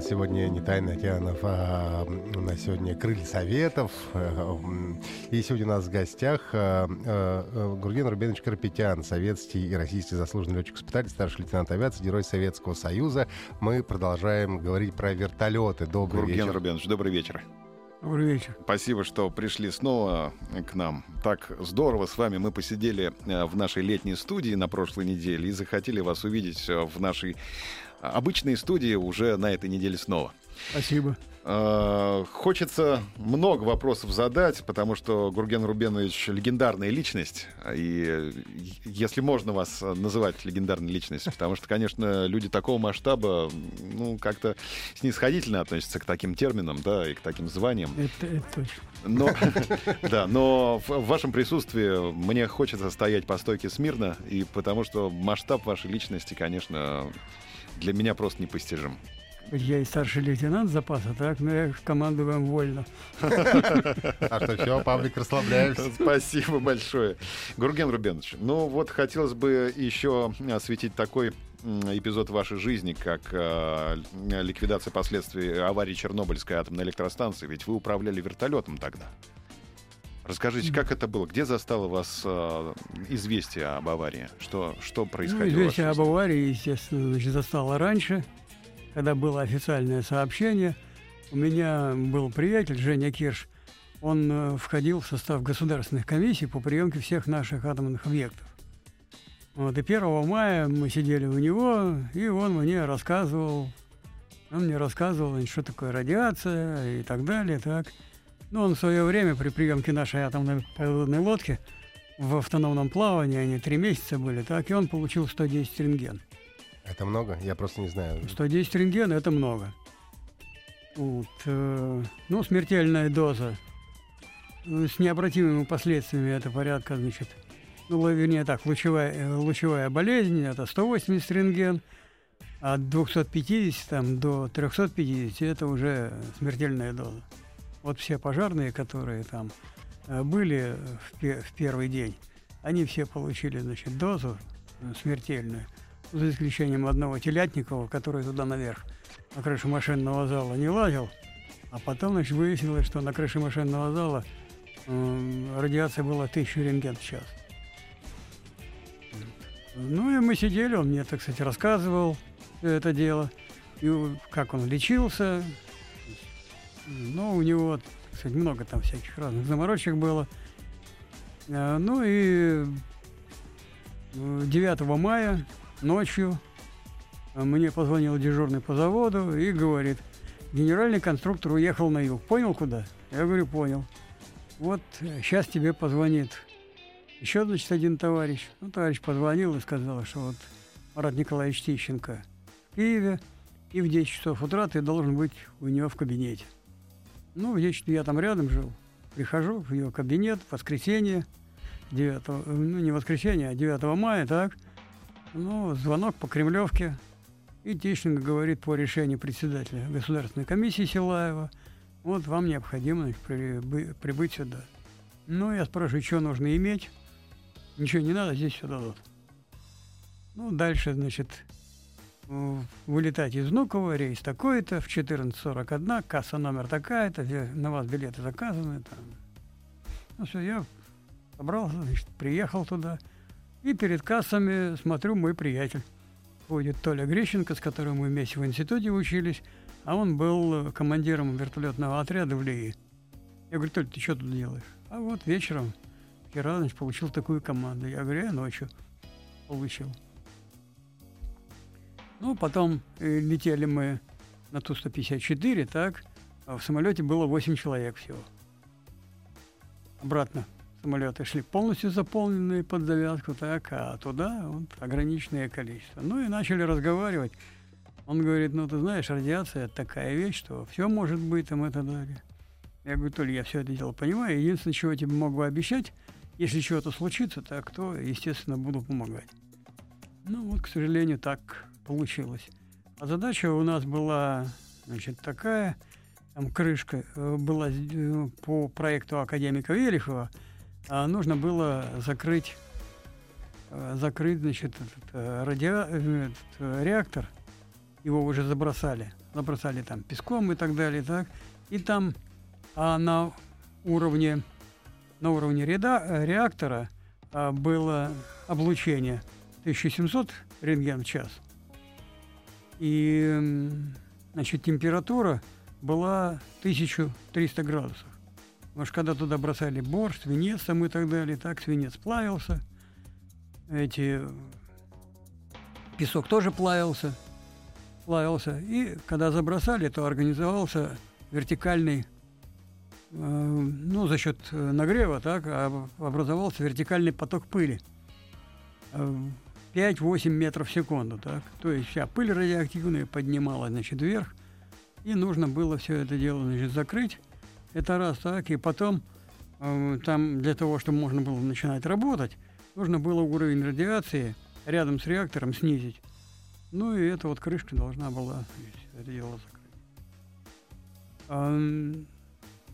Нас сегодня не тайны океанов, а у нас сегодня крылья советов. И сегодня у нас в гостях а, а, Гурген Рубенович Карпетян, советский и российский заслуженный летчик-испытатель, старший лейтенант авиации, герой Советского Союза. Мы продолжаем говорить про вертолеты. Добрый Гурген вечер. Рубенович, добрый вечер. Добрый вечер. Спасибо, что пришли снова к нам. Так здорово с вами. Мы посидели э, в нашей летней студии на прошлой неделе и захотели вас увидеть э, в нашей обычной студии уже на этой неделе снова. Спасибо. Э, Хочется много вопросов задать, потому что Гурген Рубенович легендарная личность. И если можно вас называть легендарной личностью, потому что, конечно, люди такого масштаба, ну, как-то снисходительно относятся к таким терминам, да, и к таким званиям. Это, это точно. Но, да, но в вашем присутствии мне хочется стоять по стойке смирно, и потому что масштаб вашей личности, конечно, для меня просто непостижим. Я и старший лейтенант запаса, так, но я командую вам вольно. А что, все, Павлик, расслабляемся. Спасибо большое. Гурген Рубенович, ну вот хотелось бы еще осветить такой эпизод вашей жизни, как э, ликвидация последствий аварии Чернобыльской атомной электростанции. Ведь вы управляли вертолетом тогда. Расскажите, как это было? Где застало вас э, известие об аварии? Что, что Ну, происходило? в известие об аварии, естественно, значит, застало раньше, когда было официальное сообщение. У меня был приятель, Женя Кирш. Он э, входил в состав государственных комиссий по приемке всех наших атомных объектов. Вот, и 1 мая мы сидели у него, и он мне рассказывал, он мне рассказывал, что такое радиация и так далее, так. Ну, он в свое время при приемке нашей атомной подводной лодки в автономном плавании, они три месяца были, так, и он получил 110 рентген. Это много? Я просто не знаю. 110 рентген – это много. Вот, э, ну, смертельная доза с необратимыми последствиями – это порядка, значит, ну, вернее так, лучевая, э, лучевая болезнь – это 180 рентген, от 250 там, до 350 – это уже смертельная доза. Вот все пожарные, которые там э, были в, пе- в первый день, они все получили, значит, дозу э, смертельную за исключением одного Телятникова, который туда наверх на крышу машинного зала не лазил, а потом, значит, выяснилось, что на крыше машинного зала м, радиация была 1000 рентген в час. Ну и мы сидели, он мне, так сказать, рассказывал это дело, и как он лечился. Ну, у него, сказать, много там всяких разных заморочек было. А, Ну и э, 9 мая ночью а, мне позвонил дежурный по заводу и говорит, генеральный конструктор уехал на юг. Понял куда? Я говорю, понял. Вот сейчас тебе позвонит еще, значит, один товарищ. Ну, товарищ позвонил и сказал, что вот Марат Николаевич Тищенко в Киеве, и в 10 часов утра ты должен быть у него в кабинете. Ну, в 10 часов я там рядом жил. Прихожу в его кабинет в воскресенье, 9, ну, не воскресенье, а 9 мая, так. Ну, звонок по Кремлевке. И Тищенко говорит по решению председателя Государственной комиссии Силаева, вот вам необходимо прибы- прибыть сюда. Ну, я спрашиваю, что нужно иметь? Ничего не надо, здесь все дадут. Ну, дальше, значит, вылетать из Внуково, рейс такой-то, в 14.41, касса номер такая-то, на вас билеты заказаны. Там. Ну, все, я собрался, значит, приехал туда. И перед кассами смотрю, мой приятель. Ходит Толя Грищенко, с которым мы вместе в институте учились, а он был э, командиром вертолетного отряда в Лии. Я говорю, Толь, ты что тут делаешь? А вот вечером вчера, значит, получил такую команду. Я говорю, я ночью получил. Ну, потом э, летели мы на Ту-154, так, а в самолете было 8 человек всего. Обратно самолеты шли полностью заполненные под завязку, так, а туда вот ограниченное количество. Ну и начали разговаривать. Он говорит, ну ты знаешь, радиация такая вещь, что все может быть там это далее. Я говорю, Толя, я все это дело понимаю. Единственное, чего я тебе могу обещать, если чего-то случится, так то, естественно, буду помогать. Ну вот, к сожалению, так получилось. А задача у нас была, значит, такая, там крышка э, была э, по проекту академика Велихова, а нужно было закрыть, э, закрыть, значит, этот, радиа, этот, реактор, его уже забросали, забросали там песком и так далее, так, и там а на уровне на уровне ряда, реактора а, было облучение 1700 рентген в час. И значит, температура была 1300 градусов. Потому что когда туда бросали борщ, свинец там и так далее, так свинец плавился. Эти... Песок тоже плавился. Плавился. И когда забросали, то организовался вертикальный Э, ну, за счет э, нагрева, так, образовался вертикальный поток пыли. 5-8 э, метров в секунду, так. То есть вся пыль радиоактивная поднималась, значит, вверх, и нужно было все это дело, значит, закрыть. Это раз, так, и потом там для того, чтобы можно было начинать работать, нужно было уровень радиации рядом с реактором снизить. Ну и эта вот крышка должна была это дело закрыть.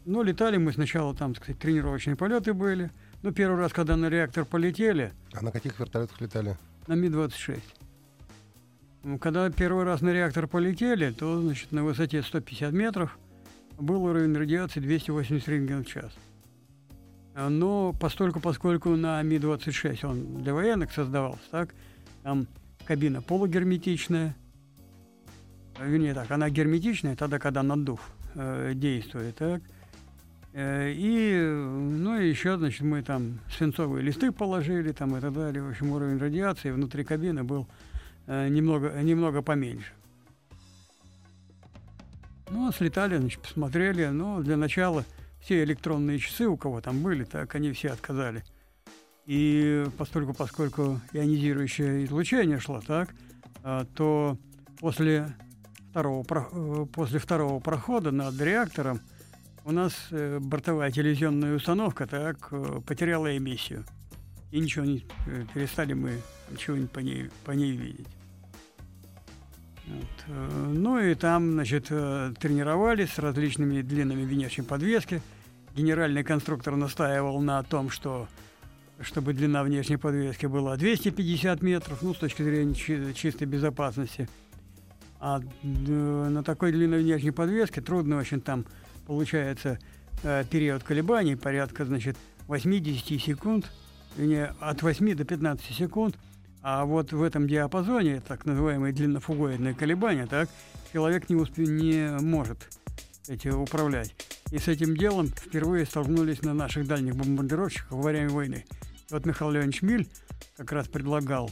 Ну, летали мы сначала, там, так сказать, тренировочные полеты были. Ну, первый раз, когда на реактор полетели... А на каких вертолетах летали? На Ми-26. Ну, когда первый раз на реактор полетели, то, значит, на высоте 150 метров был уровень радиации 280 рентген в час. Но постольку, поскольку на Ми-26 он для военных создавался, так, там кабина полугерметичная, вернее так, она герметичная тогда, когда наддув э, действует, так, и, ну, и еще, значит, мы там свинцовые листы положили, там и так далее. В общем, уровень радиации внутри кабины был э, немного, немного поменьше. Ну, слетали, значит, посмотрели. Но для начала все электронные часы, у кого там были, так они все отказали. И поскольку, поскольку ионизирующее излучение шло, так, э, то после второго, после второго прохода над реактором у нас э, бортовая телевизионная установка так э, потеряла эмиссию. И ничего не э, перестали мы ничего не по ней, по ней видеть. Вот. Ну и там, значит, тренировались с различными длинными внешней подвески. Генеральный конструктор настаивал на том, что чтобы длина внешней подвески была 250 метров, ну, с точки зрения чи- чистой безопасности. А на такой длинной внешней подвеске трудно очень там получается э, период колебаний порядка, значит, 80 секунд, не, от 8 до 15 секунд, а вот в этом диапазоне, так называемые длиннофугоидные колебания, так, человек не, успе- не может эти управлять. И с этим делом впервые столкнулись на наших дальних бомбардировщиках во время войны. И вот Михаил Леонидович Миль как раз предлагал,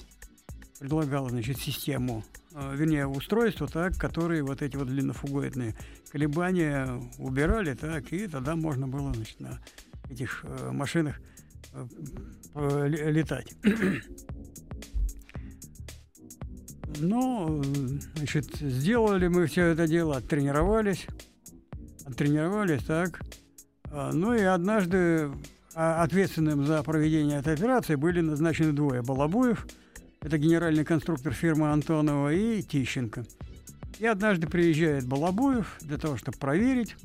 предлагал значит, систему вернее, устройства, так, которые вот эти вот длиннофугоидные колебания убирали, так, и тогда можно было, значит, на этих э, машинах э, э, летать. Ну, значит, сделали мы все это дело, оттренировались, оттренировались, так. А, ну и однажды а, ответственным за проведение этой операции были назначены двое. Балабуев – это генеральный конструктор фирмы Антонова и Тищенко. И однажды приезжает Балабуев для того, чтобы проверить.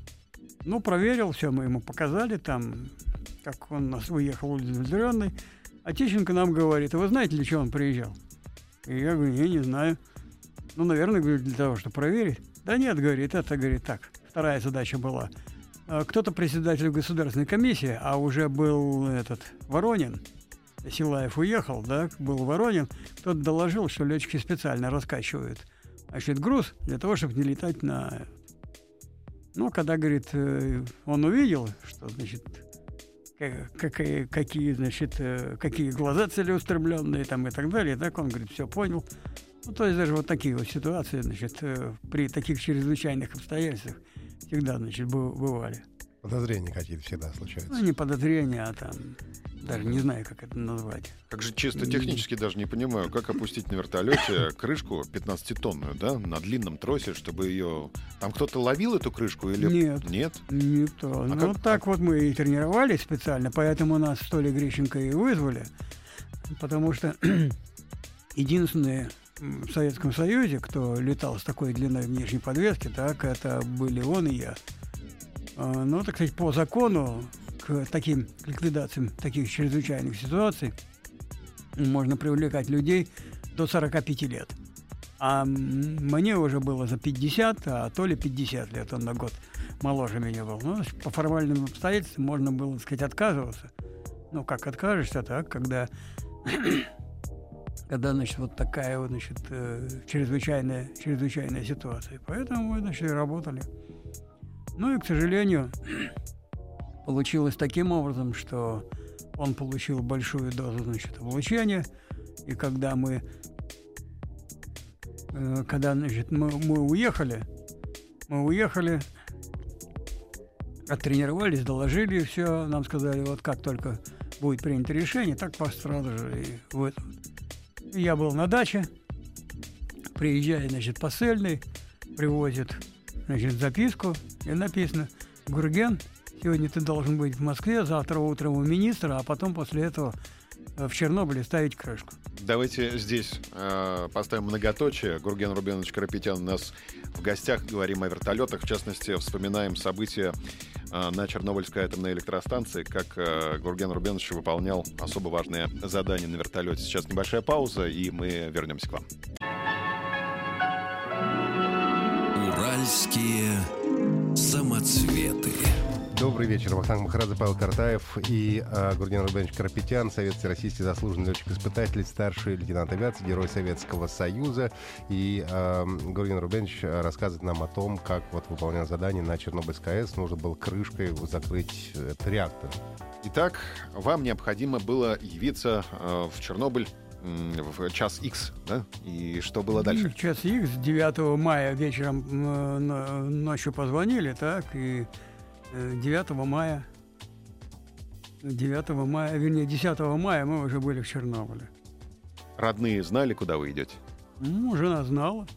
Ну, проверил, все, мы ему показали там, как он нас выехал удовлетворенный. А Тищенко нам говорит, а вы знаете, для чего он приезжал? И я говорю, я не знаю. Ну, наверное, говорю, для того, чтобы проверить. Да нет, говорит, это, говорит, так. Вторая задача была. А кто-то председатель государственной комиссии, а уже был этот Воронин, Силаев уехал, да, был Воронин, тот доложил, что летчики специально раскачивают значит, груз для того, чтобы не летать на... Ну, когда, говорит, э, он увидел, что, значит, какие, какие, значит, э, какие глаза целеустремленные там и так далее, так он, говорит, все понял. Ну, то есть даже вот такие вот ситуации, значит, э, при таких чрезвычайных обстоятельствах всегда, значит, бывали. Подозрения какие-то всегда случаются. Ну, не подозрения, а там, даже не знаю, как это назвать. Как же чисто технически даже не понимаю, как опустить на вертолете крышку 15-тонную, да, на длинном тросе, чтобы ее... Там кто-то ловил эту крышку или... Нет. Нет? Никто. ну, как- так вот мы и тренировались специально, поэтому нас с Толей Грищенко и вызвали, потому что единственные в Советском Союзе, кто летал с такой длиной внешней подвески, так, это были он и я. А, Ну, так сказать, по закону к таким ликвидациям таких чрезвычайных ситуаций можно привлекать людей до 45 лет. А мне уже было за 50, а то ли 50 лет, он на год моложе меня был. Ну, по формальным обстоятельствам можно было, так сказать, отказываться. Ну, как откажешься, так, когда, когда значит, вот такая вот, значит, э, чрезвычайная, чрезвычайная ситуация. Поэтому мы, значит, работали. Ну и, к сожалению, получилось таким образом, что он получил большую дозу, значит, облучения, и когда мы, э, когда, значит, мы, мы уехали, мы уехали, оттренировались, доложили все, нам сказали, вот как только будет принято решение, так вас сразу же и вот. И Я был на даче, приезжает, значит, посыльный, привозит, значит, записку, и написано, Гурген, сегодня ты должен быть в Москве, завтра утром у министра, а потом после этого э, в Чернобыле ставить крышку. Давайте здесь э, поставим многоточие. Гурген Рубенович Карапетян у нас в гостях. Говорим о вертолетах. В частности, вспоминаем события э, на Чернобыльской атомной электростанции, как э, Гурген Рубенович выполнял особо важные задания на вертолете. Сейчас небольшая пауза, и мы вернемся к вам. Уральские самоцветы. Добрый вечер. Вахтанг Махарадзе, Павел Картаев и э, Гурген Рубенович Карапетян, советский российский заслуженный летчик-испытатель, старший лейтенант авиации, герой Советского Союза. И э, Гурген Рубенович э, рассказывает нам о том, как вот выполнял задание на Чернобыльской АЭС. Нужно было крышкой закрыть этот реактор. Итак, вам необходимо было явиться э, в Чернобыль в час X, да? И что было дальше? В час X 9 мая вечером э, но- ночью позвонили, так, и э, 9 мая, 9 мая, вернее, 10 мая мы уже были в Чернобыле. Родные знали, куда вы идете? Ну, жена знала.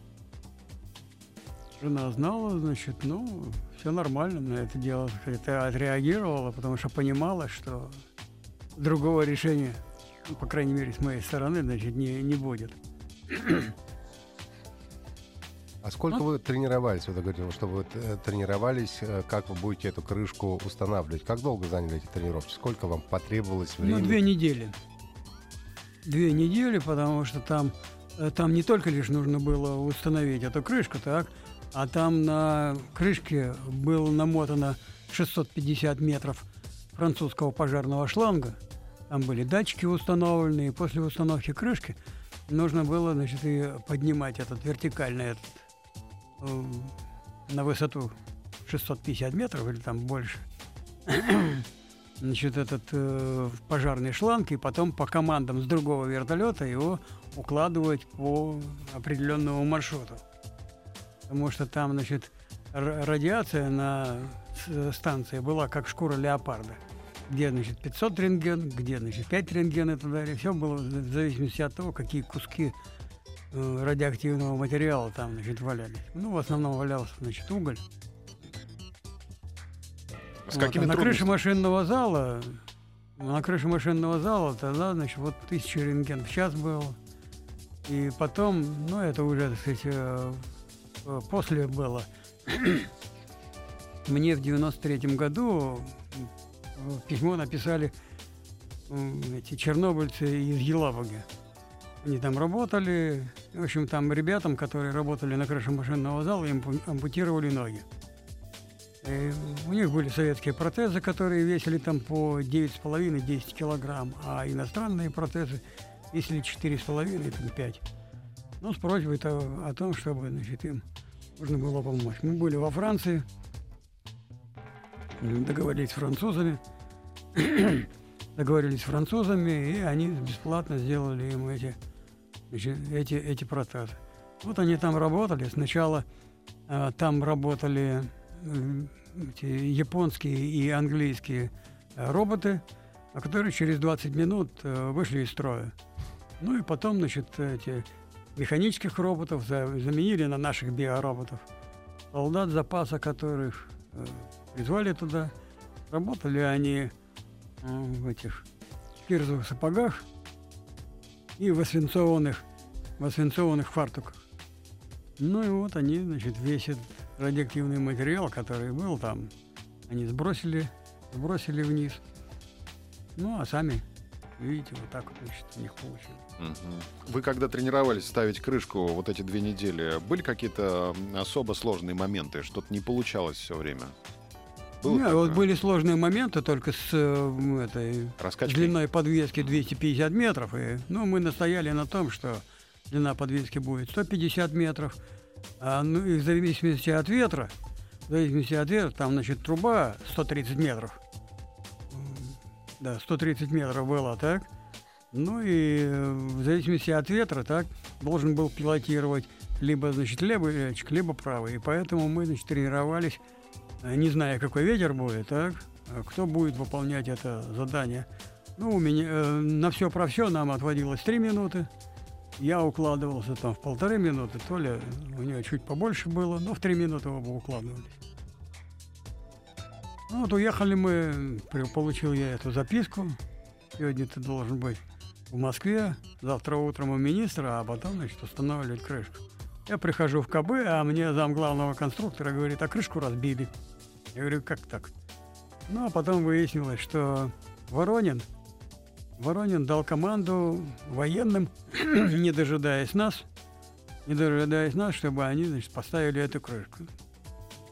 Жена знала, значит, ну, все нормально на это дело, сказать, отреагировала, потому что понимала, что другого решения, ну, по крайней мере, с моей стороны, значит, не, не будет. А сколько Ну. вы тренировались? Вы говорите, что вы э, тренировались, э, как вы будете эту крышку устанавливать? Как долго заняли эти тренировки? Сколько вам потребовалось времени? Ну, две недели. Две недели, потому что там, э, там не только лишь нужно было установить эту крышку, так, а там на крышке было намотано 650 метров французского пожарного шланга. Там были датчики установлены, и после установки крышки нужно было, значит, и поднимать этот вертикальный этот, э, на высоту 650 метров или там больше значит, этот э, пожарный шланг, и потом по командам с другого вертолета его укладывать по определенному маршруту. Потому что там, значит, радиация на станции была как шкура леопарда. Где, значит, 500 рентген, где, значит, 5 рентген и так далее. Все было в зависимости от того, какие куски э, радиоактивного материала там, значит, валялись. Ну, в основном валялся, значит, уголь. С Вот, какими а на крыше машинного зала, на крыше машинного зала тогда, значит, вот тысяча рентген в час было. И потом, ну, это уже, так сказать, э, э, после было. Мне в 93-м году письмо написали эти чернобыльцы из Елабуги. Они там работали. В общем, там ребятам, которые работали на крыше машинного зала, им пу- ампутировали ноги. Э, У них были советские протезы, которые весили там по 9,5-10 килограмм, а иностранные протезы весили 4,5 там 5. Ну, с просьбой -то о том, чтобы значит, им нужно было помочь. Мы были во Франции, договорились с французами, договорились с французами, и они бесплатно сделали им эти, эти, эти протезы. Вот они там работали. Сначала э, там работали эти японские и английские э, роботы, а которые через 20 минут э, вышли из строя. Ну и потом, значит, эти механических роботов заменили на наших биороботов. Солдат запаса, которых э, призвали туда, работали они в этих кирзовых сапогах и в освинцованных, в освинцованных фартуках. Ну и вот они, значит, весь этот радиоактивный материал, который был там, они сбросили, сбросили вниз. Ну, а сами, видите, вот так вот, значит, у них получилось. Вы когда тренировались ставить крышку вот эти две недели, были какие-то особо сложные моменты? Что-то не получалось все время? Было Нет, вот были сложные моменты только с э, этой Раскачкой? длиной подвески 250 метров. И, ну, мы настояли на том, что длина подвески будет 150 метров. А, ну, и в зависимости от ветра, в зависимости от ветра, там, значит, труба 130 метров. Да, 130 метров было, так? Ну и э, в зависимости от ветра, так, должен был пилотировать либо, значит, левый летчик, либо правый. И поэтому мы, значит, тренировались не зная, какой ветер будет, так, э, кто будет выполнять это задание. Ну, у меня э, на все про все нам отводилось три минуты. Я укладывался там в полторы минуты, то ли у нее чуть побольше было, но в три минуты оба укладывались. Ну, вот уехали мы, получил я эту записку. Сегодня ты должен быть в Москве, завтра утром у министра, а потом, значит, устанавливать крышку. Я прихожу в КБ, а мне зам главного конструктора говорит, а крышку разбили. Я говорю, как так? Ну, а потом выяснилось, что Воронин, Воронин дал команду военным, не дожидаясь нас, не дожидаясь нас, чтобы они, значит, поставили эту крышку.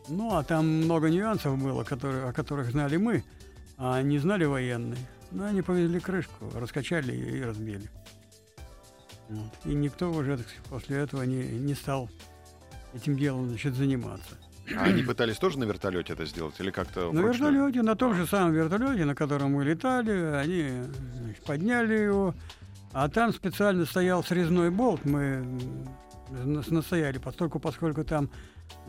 Ну, а там много нюансов было, которые, о которых знали мы, а не знали военные. Ну, они повезли крышку, раскачали и разбили. Вот. И никто уже после этого не, не стал этим делом значит, заниматься. А они пытались тоже на вертолете это сделать или как-то? На вручную? вертолете, на том же самом вертолете, на котором мы летали, они значит, подняли его, а там специально стоял срезной болт, мы настояли, поскольку, поскольку там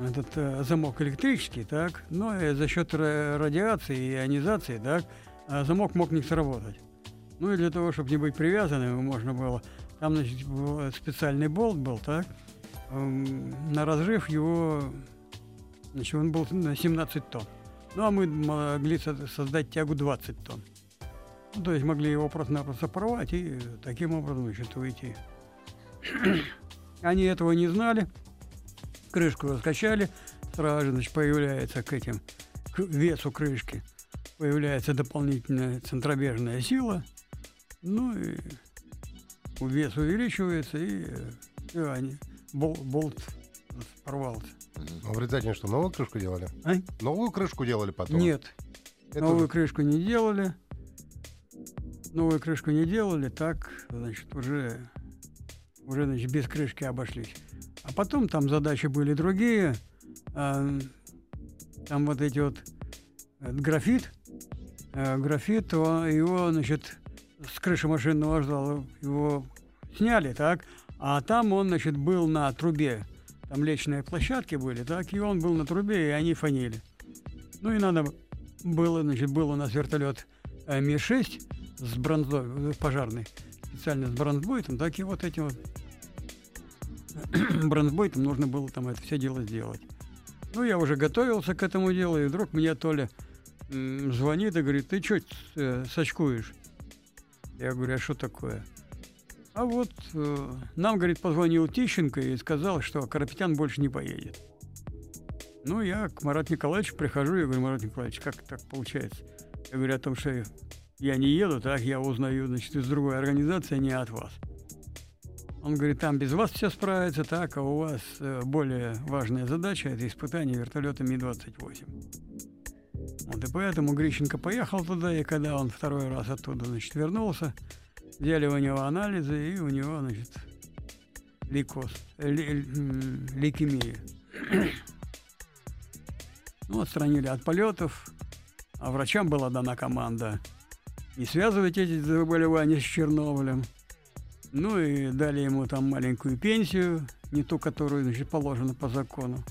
этот э, замок электрический, так, но и за счет радиации и ионизации, так, а замок мог не сработать. Ну и для того, чтобы не быть привязанным, можно было, там, значит, специальный болт был, так, на разрыв его Значит, он был на 17 тонн. Ну, а мы могли создать тягу 20 тонн. Ну, то есть могли его просто-напросто порвать и таким образом, значит, уйти. Они этого не знали. Крышку раскачали. Сразу же, значит, появляется к этим, к весу крышки, появляется дополнительная центробежная сила. Ну и вес увеличивается, и, и они, бол, болт порвался. А в результате что, новую крышку делали? А? Новую крышку делали потом? Нет. Это новую уже... крышку не делали. Новую крышку не делали, так, значит, уже, уже значит, без крышки обошлись. А потом там задачи были другие. А, там вот эти вот э, графит, а, графит, он, его, значит, с крыши машинного вокзала его сняли, так, а там он, значит, был на трубе там лечные площадки были, так, и он был на трубе, и они фанили. Ну и надо было, значит, был у нас вертолет э, Ми-6 с бронзой, э, пожарный, специально с бронзбойтом, так и вот этим вот бронзбойтом нужно было там это все дело сделать. Ну, я уже готовился к этому делу, и вдруг мне Толя звонит и говорит, ты что э, сочкуешь? Я говорю, а что такое? А вот э, нам, говорит, позвонил Тищенко и сказал, что Карапетян больше не поедет. Ну, я к Марату Николаевичу прихожу и говорю, Марат Николаевич, как так получается? Я говорю о том, что я не еду, так, я узнаю, значит, из другой организации, а не от вас. Он говорит, там без вас все справится, так, а у вас э, более важная задача – это испытание вертолета Ми-28. Вот, и поэтому Грищенко поехал туда, и когда он второй раз оттуда, значит, вернулся – Взяли у него анализы, и у него, значит, лейкоз, ли, лейкемия. ну, отстранили от полетов, а врачам была дана команда не связывать эти заболевания с Чернобылем. Ну и дали ему там маленькую пенсию, не ту, которую значит, положено по закону.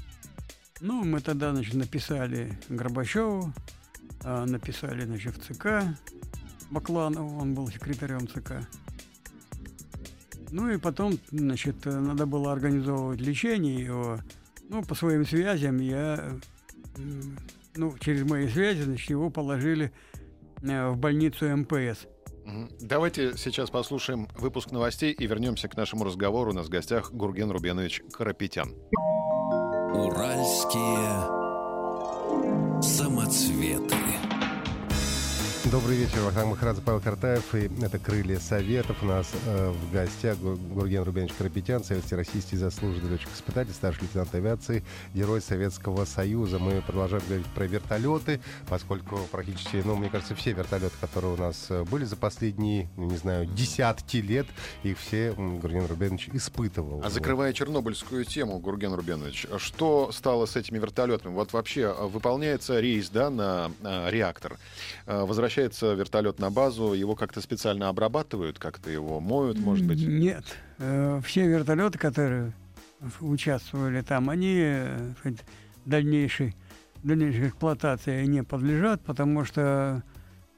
Ну, мы тогда, значит, написали Горбачеву, а, написали, значит, в ЦК Бакланову, он был секретарем ЦК. Ну и потом, значит, надо было организовывать лечение его. Ну, по своим связям я, ну, через мои связи, значит, его положили э, в больницу МПС. Давайте сейчас послушаем выпуск новостей и вернемся к нашему разговору. У нас в гостях Гурген Рубенович Карапетян. Уральские самоцветы. Добрый вечер, Вахтанг Махарадзе, Павел Картаев. И это «Крылья Советов». У нас э, в гостях Гу- Гурген Рубенович Карапетян, советский российский заслуженный летчик-испытатель, старший лейтенант авиации, герой Советского Союза. Мы продолжаем говорить про вертолеты, поскольку практически, ну, мне кажется, все вертолеты, которые у нас э, были за последние, ну, не знаю, десятки лет, их все Гурген Рубенович испытывал. А закрывая чернобыльскую тему, Гурген Рубенович, что стало с этими вертолетами? Вот вообще а, выполняется рейс да, на а, реактор. А, Возвращается вертолет на базу, его как-то специально обрабатывают, как-то его моют, может быть? Нет. Э, Все вертолеты, которые участвовали там, они э, дальнейшей, дальнейшей эксплуатации не подлежат, потому что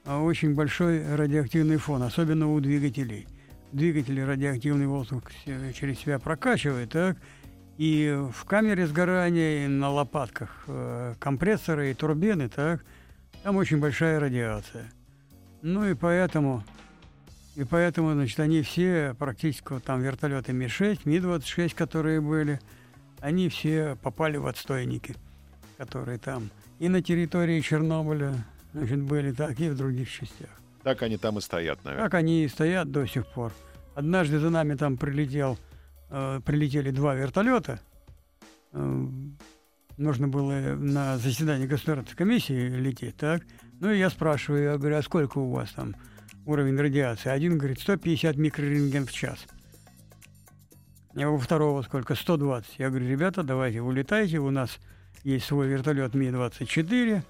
а, очень большой радиоактивный фон, особенно у двигателей. Двигатели радиоактивный воздух через себя прокачивает, так? И в камере сгорания, и на лопатках э, компрессоры и турбины, так, там очень большая радиация. Ну и поэтому и поэтому, значит, они все, практически там вертолеты Ми-6, Ми-26, которые были, они все попали в отстойники, которые там и на территории Чернобыля, значит, были, так и в других частях. Так они там и стоят, наверное. Так они и стоят до сих пор. Однажды за нами там прилетел, э, прилетели два вертолета. Э, нужно было на заседание государственной комиссии лететь, так? Ну и я спрашиваю, я говорю, а сколько у вас там уровень радиации? Один говорит, 150 микрорентген в час. А у второго сколько? 120. Я говорю, ребята, давайте улетайте, у нас есть свой вертолет Ми-24,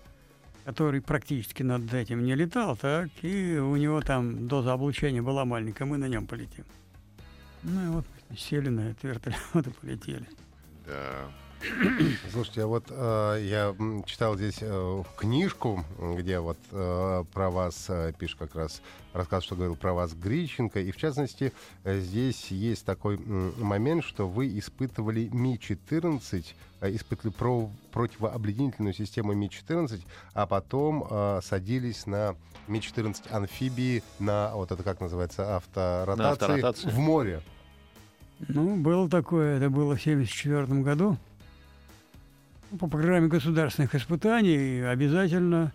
который практически над этим не летал, так, и у него там доза облучения была маленькая, мы на нем полетим. Ну и вот сели на этот вертолет и полетели. Да. Слушайте, а вот э, я читал здесь э, книжку, где вот э, про вас э, пишет как раз рассказ, что говорил про вас Грищенко, и в частности э, здесь есть такой м, момент, что вы испытывали Ми-14, э, испытывали про противообледенительную систему Ми-14, а потом э, садились на Ми-14 амфибии на вот это как называется авторотации, авторотации. в море. Ну, было такое, это было в 1974 году. По программе государственных испытаний обязательно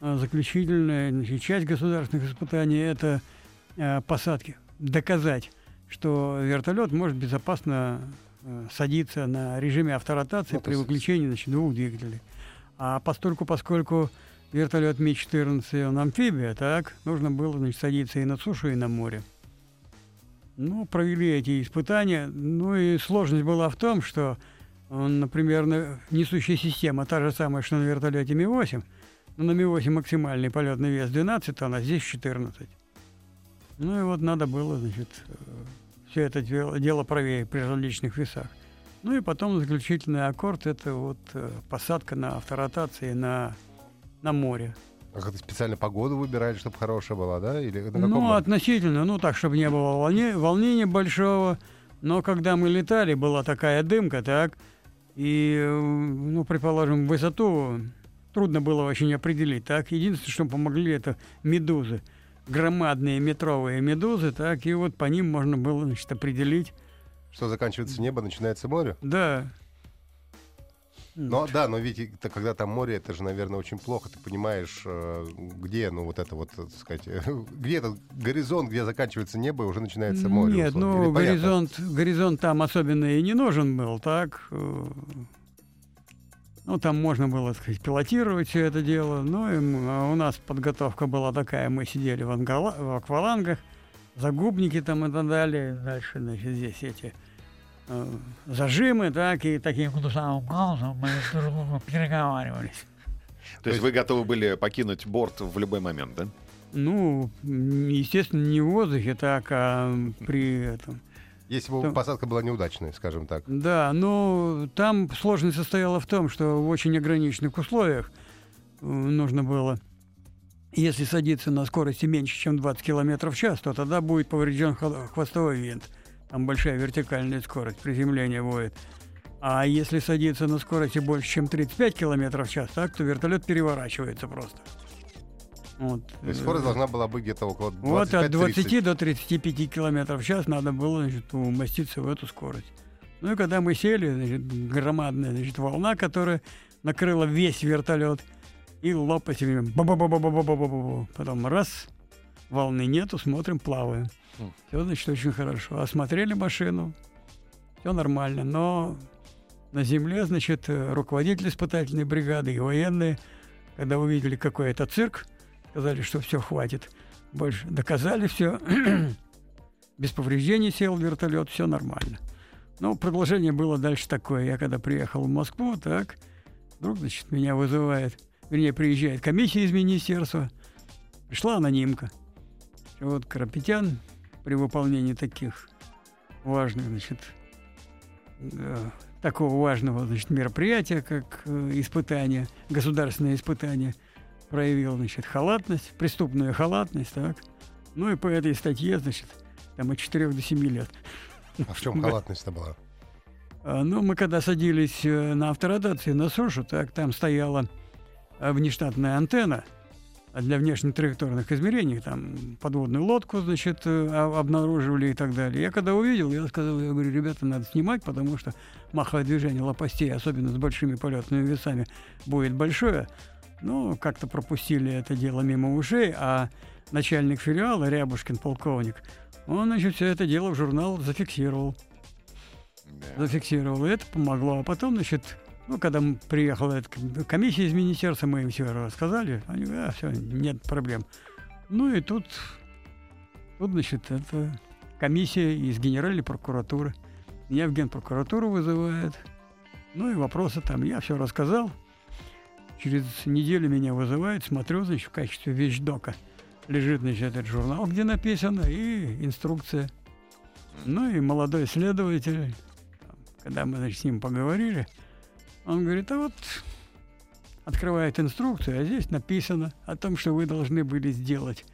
а, заключительная значит, часть государственных испытаний – это а, посадки. Доказать, что вертолет может безопасно а, садиться на режиме авторотации то при выключении значит, двух двигателей. А постольку, поскольку вертолет Ми-14, он амфибия, так, нужно было значит, садиться и на сушу, и на море. Ну, провели эти испытания. Ну и сложность была в том, что, э, например, на- несущая система та же самая, что на вертолете Ми-8, но на Ми-8 максимальный полетный вес 12 тонн, а здесь 14. Ну и вот надо было, значит, все это дело, проверить при различных весах. Ну и потом заключительный аккорд – это вот э, посадка на авторотации на, на море. А как-то специально погоду выбирали, чтобы хорошая была, да? Или на каком Ну, было? относительно, ну так, чтобы не было волне- волнения большого. Но когда мы летали, была такая дымка, так, и, ну, предположим, высоту трудно было очень определить, так. Единственное, что помогли, это медузы. Громадные метровые медузы, так, и вот по ним можно было, значит, определить. Что заканчивается небо, начинается море? Да. Но да, но ведь это, когда там море, это же, наверное, очень плохо. Ты понимаешь, э, где, ну, вот это вот, так сказать, где этот горизонт, где заканчивается небо, и уже начинается море. Нет, условно. ну, Или понятно? горизонт, горизонт там особенно и не нужен был, так. э, Ну, там можно было, так сказать, пилотировать все это дело. Ну, и а у нас подготовка была такая, мы сидели в, ангала- в аквалангах, загубники там и так далее. Дальше, значит, здесь эти зажимы, так, и таким самым голосом мы друг с другом переговаривались. То есть вы готовы были покинуть борт в любой момент, да? Ну, естественно, не в воздухе, так, а при этом... Если бы Там- посадка была неудачной, скажем так. Да, но там сложность состояла в том, что в очень ограниченных условиях э, нужно было, если садиться на скорости меньше, чем 20 км в час, то тогда будет поврежден хвостовой винт. Там большая вертикальная скорость приземления будет. А если садиться на скорости больше, чем 35 км в час, так, то вертолет переворачивается просто. Вот. То есть скорость должна была быть где-то около 25 вот от 20 до 35 километров в час надо было значит, умоститься в эту скорость. Ну и когда мы сели, значит, громадная значит, волна, которая накрыла весь вертолет, и ба-ба-ба-ба-ба-ба-ба-ба. Потом раз, волны нету, смотрим, плаваем. Все, значит, очень хорошо. Осмотрели машину, все нормально. Но на земле, значит, руководитель испытательной бригады и военные, когда увидели, какой это цирк, сказали, что все, хватит. Больше доказали все. Без повреждений сел вертолет, все нормально. Ну, продолжение было дальше такое. Я когда приехал в Москву, так, вдруг, значит, меня вызывает, вернее, приезжает комиссия из министерства. Пришла анонимка. Вот Карапетян при выполнении таких важных, значит, э, такого важного, значит, мероприятия, как э, испытание, государственное испытание, проявил, значит, халатность, преступную халатность, так. Ну и по этой статье, значит, там от 4 до 7 лет. А в чем халатность-то была? А, Ну, мы когда садились э, на авторотации на сушу, так там стояла внештатная антенна для внешнетраекторных измерений, там подводную лодку, значит, э, обнаруживали и так далее. Я когда увидел, я сказал, я говорю, ребята, надо снимать, потому что маховое движение лопастей, особенно с большими полетными весами, будет большое. Ну, как-то пропустили это дело мимо ушей, а начальник филиала, Рябушкин, полковник, он, значит, все это дело в журнал зафиксировал Да. зафиксировал, и это помогло. А потом, значит, ну, когда приехала эта ком- комиссия из министерства, мы им все рассказали, они говорят, а, все, нет проблем. Ну и тут, тут, значит, это комиссия из генеральной прокуратуры. Меня в генпрокуратуру вызывает. Ну и вопросы там, я все рассказал. Через неделю меня вызывают, смотрю, значит, в качестве вещдока лежит, значит, этот журнал, где написано, и инструкция. Ну и молодой следователь, когда мы, значит, с ним поговорили, он говорит, а вот открывает инструкцию, а здесь написано о том, что вы должны были сделать.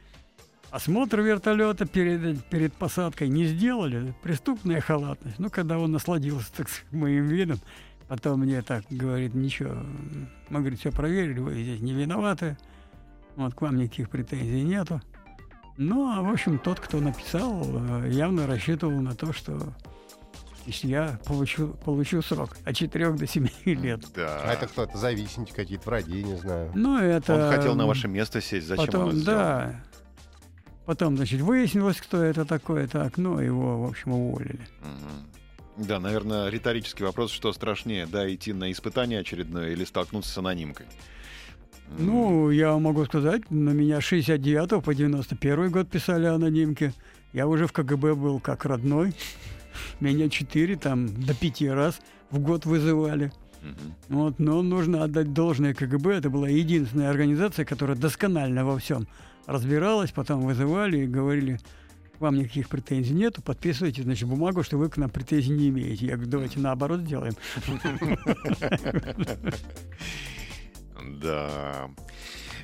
Осмотр вертолета перед, перед посадкой не сделали, преступная халатность. Ну, когда он насладился, так моим видом, потом мне так говорит, ничего, мы, говорит, все проверили, вы здесь не виноваты, вот к вам никаких претензий нету. Ну, а в общем, тот, кто написал, э, явно рассчитывал на то, что если я получу, получу срок от 4 до 7 лет. Да. А это кто? Это зависимости какие-то, враги, не знаю. Ну, это... Он хотел на ваше место сесть. Зачем Потом, он это сделал? да. Потом, значит, выяснилось, кто это такой, так, ну, его, в общем, уволили. Да, наверное, риторический вопрос, что страшнее, да, идти на испытание очередное или столкнуться с анонимкой? Ну, я могу сказать, на меня с 69 по 91 год писали анонимки. Я уже в КГБ был как родной. Меня 4, там, до 5 раз в год вызывали. мгм. Вот, но нужно отдать должное КГБ. Это была единственная организация, которая досконально во всем разбиралась. Потом вызывали и говорили, вам никаких претензий нету, подписывайте, значит, бумагу, что вы к нам претензий не имеете. Я говорю, давайте наоборот сделаем. Да.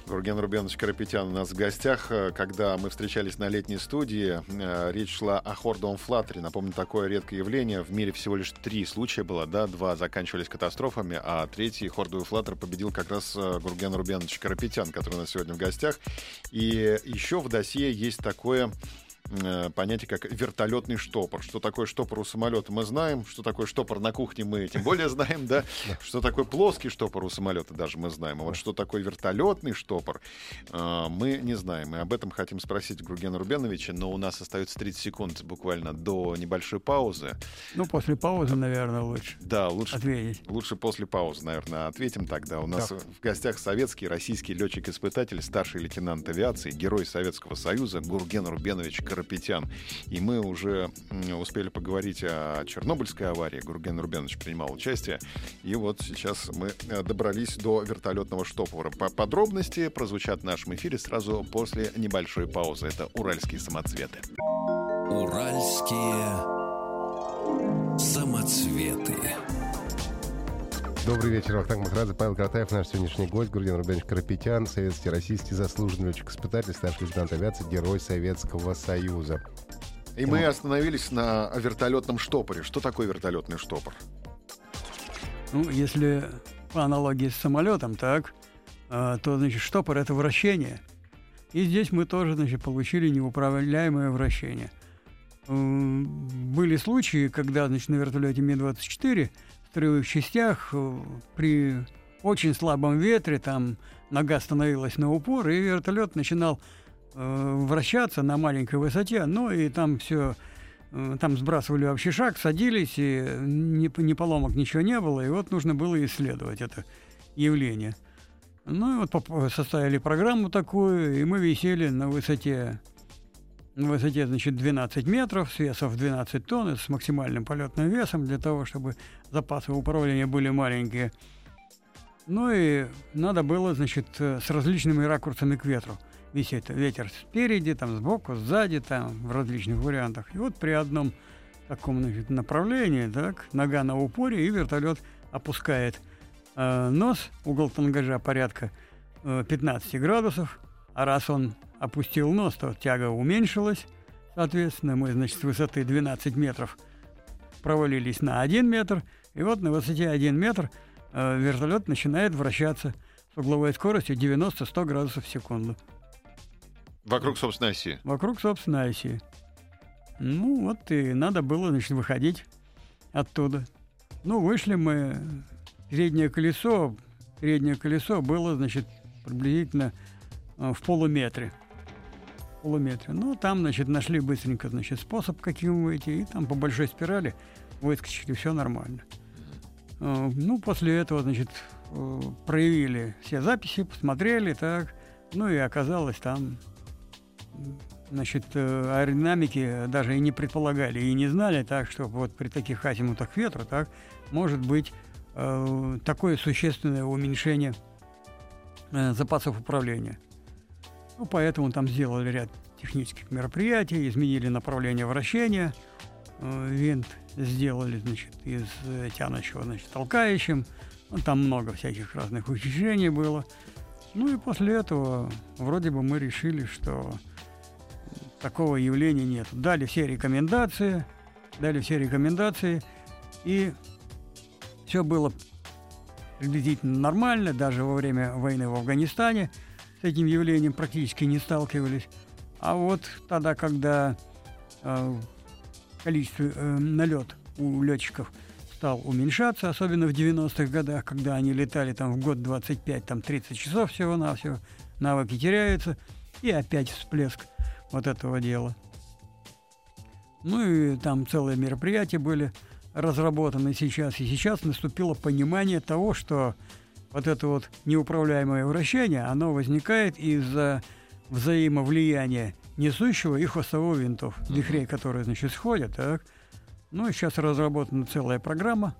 Гурген Рубенович Карапетян у нас в гостях. Э, Когда мы встречались на летней студии, э, речь шла о хордовом флаттере. Напомню, такое редкое явление. В мире всего лишь три случая было, да, два заканчивались катастрофами, а третий хордовый флаттер победил как раз э, Гурген Рубенович Карапетян, который у нас сегодня в гостях. И еще в досье есть такое э, понятие, как вертолетный штопор. Что такое штопор у самолета, мы знаем. Что такое штопор на кухне, мы тем более знаем, да. Что такое плоский штопор у самолета, даже мы знаем. А вот что такое вертолетный штопор, э, мы не знаем. И об этом хотим спросить Гургена Рубеновича, но у нас остается 30 секунд буквально до небольшой паузы. Ну, после паузы, наверное, лучше Да, лучше ответить. Лучше после паузы, наверное, ответим тогда. У нас Так. в гостях советский, российский летчик-испытатель, старший лейтенант авиации, герой Советского Союза Гурген Рубенович Карапетян. И мы уже успели поговорить о Чернобыльской аварии. Гурген Рубенович принимал участие. И вот сейчас мы э, добрались до вертолетного штопора. По подробности прозвучат в нашем эфире сразу после небольшой паузы. Это «Уральские самоцветы». Уральские самоцветы. Добрый вечер, Вахтанг Махрадзе, Павел Картаев, наш сегодняшний гость, Гурген Рубенович Карапетян, советский, российский заслуженный летчик-испытатель, старший лейтенант авиации, герой Советского Союза. И мы остановились на вертолетном штопоре. Что такое вертолетный штопор? Ну, если по аналогии с самолетом, так, а, то, значит, штопор — это вращение. И здесь мы тоже, значит, получили неуправляемое вращение. Были случаи, когда, значит, на вертолете Ми-24 строевых частях э, при очень слабом ветре там нога становилась на упор, и вертолет начинал э, вращаться на маленькой высоте, ну и там все, там сбрасывали вообще шаг, садились, и ни, ни поломок, ничего не было, и вот нужно было исследовать это явление. Ну и вот составили программу такую, и мы висели на высоте, на высоте, значит, 12 метров, с весом 12 тонн, с максимальным полетным весом, для того, чтобы запасы управления были маленькие. Ну и надо было, значит, э, с различными ракурсами к ветру висеть. Ветер спереди, там сбоку, сзади, там в различных вариантах. И вот при одном таком значит, направлении, так, нога на упоре, и вертолет опускает э, нос, угол тангажа порядка э, 15 градусов. А раз он опустил нос, то тяга уменьшилась. Соответственно, мы, значит, с высоты 12 метров провалились на 1 метр. И вот на высоте 1 метр э, вертолет начинает вращаться с угловой скоростью 90-100 градусов в секунду. Вокруг собственной оси. Вокруг собственной оси. Ну вот и надо было, значит, выходить оттуда. Ну, вышли мы. Переднее колесо, переднее колесо было, значит, приблизительно э, в полуметре. Полуметре. Ну, там, значит, нашли быстренько, значит, способ, каким выйти, и там по большой спирали выскочили, все нормально. Э, Ну, после этого, значит, э, проявили все записи, посмотрели, так. Ну и оказалось там значит, э, аэродинамики даже и не предполагали, и не знали, так что вот при таких азимутах ветра, так, может быть такое существенное уменьшение запасов управления. Ну, поэтому там сделали ряд технических мероприятий, изменили направление вращения, э, винт сделали, значит, из э, тянущего, значит, толкающим. Ну, там много всяких разных ухищрений было. Ну и после этого вроде бы мы решили, что такого явления нет. Дали все рекомендации, дали все рекомендации, и все было приблизительно нормально, даже во время войны в Афганистане этим явлением практически не сталкивались. А вот тогда, когда э, количество э, налет у летчиков стал уменьшаться, особенно в 90-х годах, когда они летали там в год 25, там 30 часов всего-навсего, навыки теряются, и опять всплеск вот этого дела. Ну и там целые мероприятия были разработаны сейчас, и сейчас наступило понимание того, что вот это вот неуправляемое вращение, оно возникает из-за взаимовлияния несущего и хвостового винтов, вихрей, которые, значит, сходят, так. Ну и сейчас разработана целая программа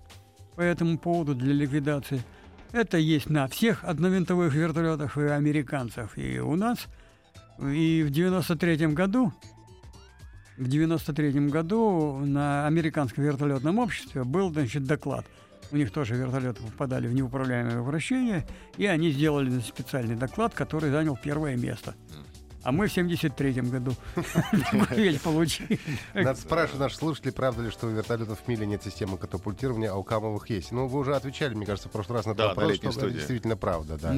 по этому поводу для ликвидации. Это есть на всех одновинтовых вертолетах и американцев, и у нас. И в 93 году, в 93 году на американском вертолетном обществе был, значит, доклад. У них тоже вертолеты попадали в неуправляемое вращение, и они сделали специальный доклад, который занял первое место. А мы в 73-м году ведь получили. Надо спрашивать наших слушателей, правда ли, что у вертолетов в миле нет системы катапультирования, а у камовых есть. Ну, вы уже отвечали, мне кажется, в прошлый раз на этот вопрос, что это действительно правда, да.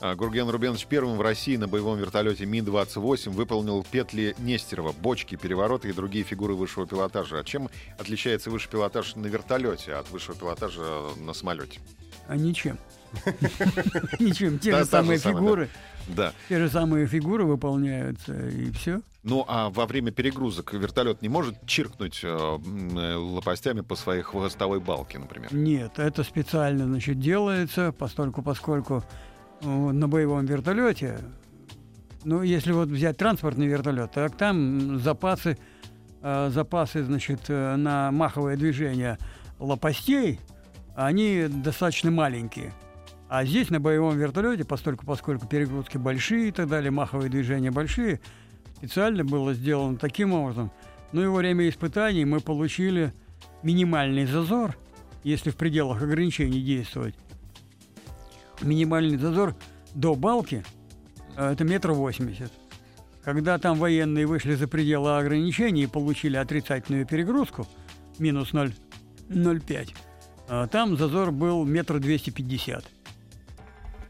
А, Гурген Рубенович первым в России на боевом вертолете Ми-28 выполнил петли Нестерова, бочки, перевороты и другие фигуры высшего пилотажа. А чем отличается высший пилотаж на вертолете от высшего пилотажа на самолете? А ничем. Ничем. Те же самые фигуры. Да. Те же самые фигуры выполняются, и все. Ну а во время перегрузок вертолет не может чиркнуть э, э, лопастями по своей хвостовой балке, например? Нет, это специально, значит, делается, постольку, поскольку на боевом вертолете, ну, если вот взять транспортный вертолет, так там запасы, э, запасы, значит, э, на маховое движение лопастей, они достаточно маленькие. А здесь на боевом вертолете, постольку, поскольку перегрузки большие и так далее, маховые движения большие, специально было сделано таким образом. Ну и во время испытаний мы получили минимальный зазор если в пределах ограничений действовать, минимальный зазор до балки э, это метр восемьдесят. Когда там военные вышли за пределы ограничений и получили отрицательную перегрузку, минус 0,05, э, там зазор был метр двести пятьдесят.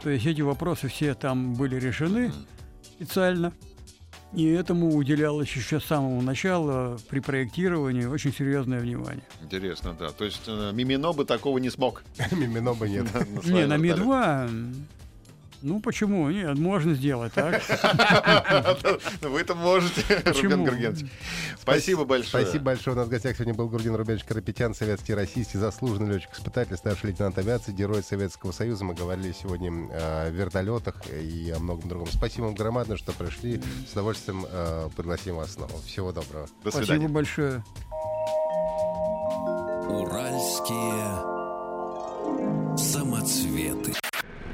То есть эти вопросы все там были решены специально. И этому уделялось еще с самого начала при проектировании очень серьезное внимание. Интересно, да. То есть э, Мимино бы такого не смог. Мимино бы нет. Не, на вертолете. Ми-2, ну почему? Нет, можно сделать так. Вы это можете, Рубен? Гургенович. Спасибо большое. Спасибо большое. У нас в гостях сегодня был Гурген Рубенович Карапетян, советский российский заслуженный летчик-испытатель, старший лейтенант авиации, герой Советского Союза. Мы говорили сегодня э, о вертолетах и о многом другом. Спасибо вам громадно, что пришли. С удовольствием э, пригласим вас снова. Всего доброго. До Спасибо свидания. большое. Уральские самоцветы.